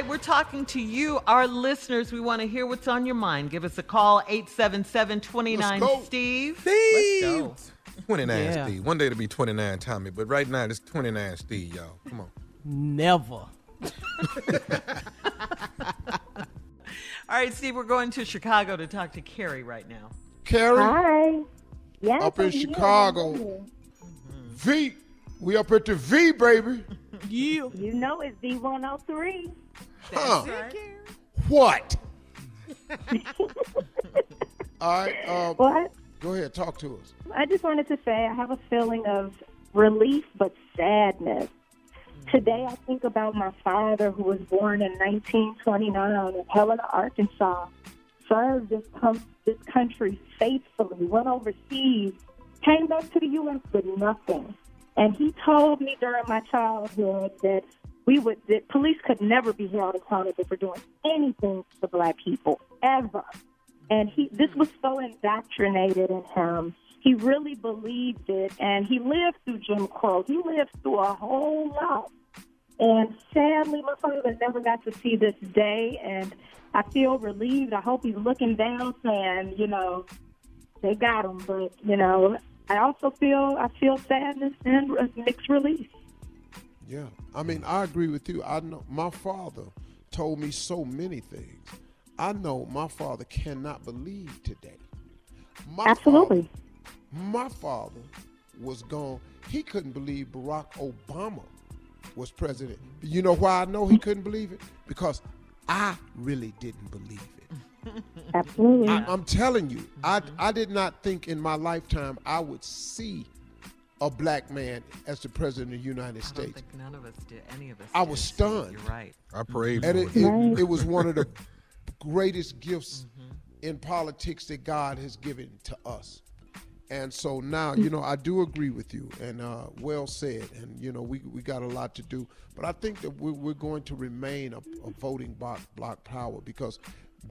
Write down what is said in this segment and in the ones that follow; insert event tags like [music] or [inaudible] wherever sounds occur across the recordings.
All right, we're talking to you, our listeners. We want to hear what's on your mind. Give us a call, 877 29 Steve. Steve. Let's go. 29 Yeah. Steve. One day it'll be 29 Tommy, but right now it's 29 Steve, y'all. Come on. Never. [laughs] All right, Steve, we're going to Chicago to talk to Carrie right now. Carrie, Hi. Yes, up in I'm here. Chicago. V. We up at the V, baby. Yeah. You know it's V103. Huh. What? [laughs] All right. Um, What? Go ahead. Talk to us. I just wanted to say I have a feeling of relief but sadness. Today I think about my father who was born in 1929 in Helena, Arkansas, served this, com- this country faithfully, went overseas, came back to the U.S. with nothing. And he told me during my childhood that we would that police could never be held accountable for doing anything to black people ever. And he this was so indoctrinated in him. He really believed it and he lived through Jim Crow. He lived through a whole lot. And sadly my father never got to see this day and I feel relieved. I hope he's looking down saying, you know, they got him, but you know, I also feel I feel sadness and mixed relief. Yeah. I mean, I agree with you. I know my father told me so many things. I know my father cannot believe today. My Absolutely. Father, my father was gone. He couldn't believe Barack Obama was president. You know why I know he couldn't believe it? Because I really didn't believe it. Absolutely. I, I'm telling you, I, I did not think in my lifetime I would see a black man as the president of the United I don't States. think none of us did. Any of us. I did, was Steve. stunned. You're right. I prayed And and for it, him. it, it was one of the [laughs] greatest gifts in politics that God has given to us. And so now, you know, I do agree with you, and uh, well said. And you know, we we got a lot to do, but I think that we're, we're going to remain a, a voting block block power because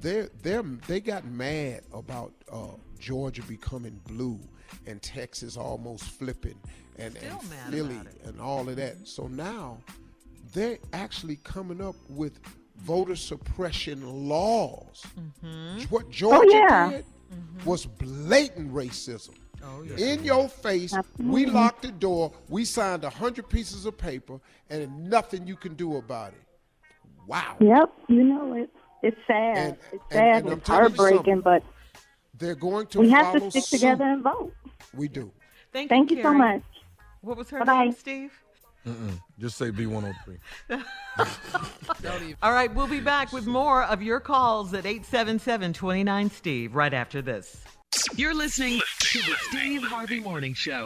they they they got mad about uh, Georgia becoming blue and Texas almost flipping, and, and Philly and all of that. So now they're actually coming up with voter suppression laws. Mm-hmm. What Georgia oh, yeah. did mm-hmm. was blatant racism. Oh, yes. In your face, we locked the door. We signed a hundred pieces of paper, and nothing you can do about it. Wow. Yep, you know it. It's sad. And, it's sad. And, and it's heartbreaking, but they're going to. We have to stick suit. together and vote. We do. Thank, Thank you, you so much. What was her Bye-bye. name, Steve? Mm-mm. Just say V103. [laughs] All right, we'll be back with more of your calls at 877 29 Steve right after this. You're listening to the Steve Harvey Morning Show.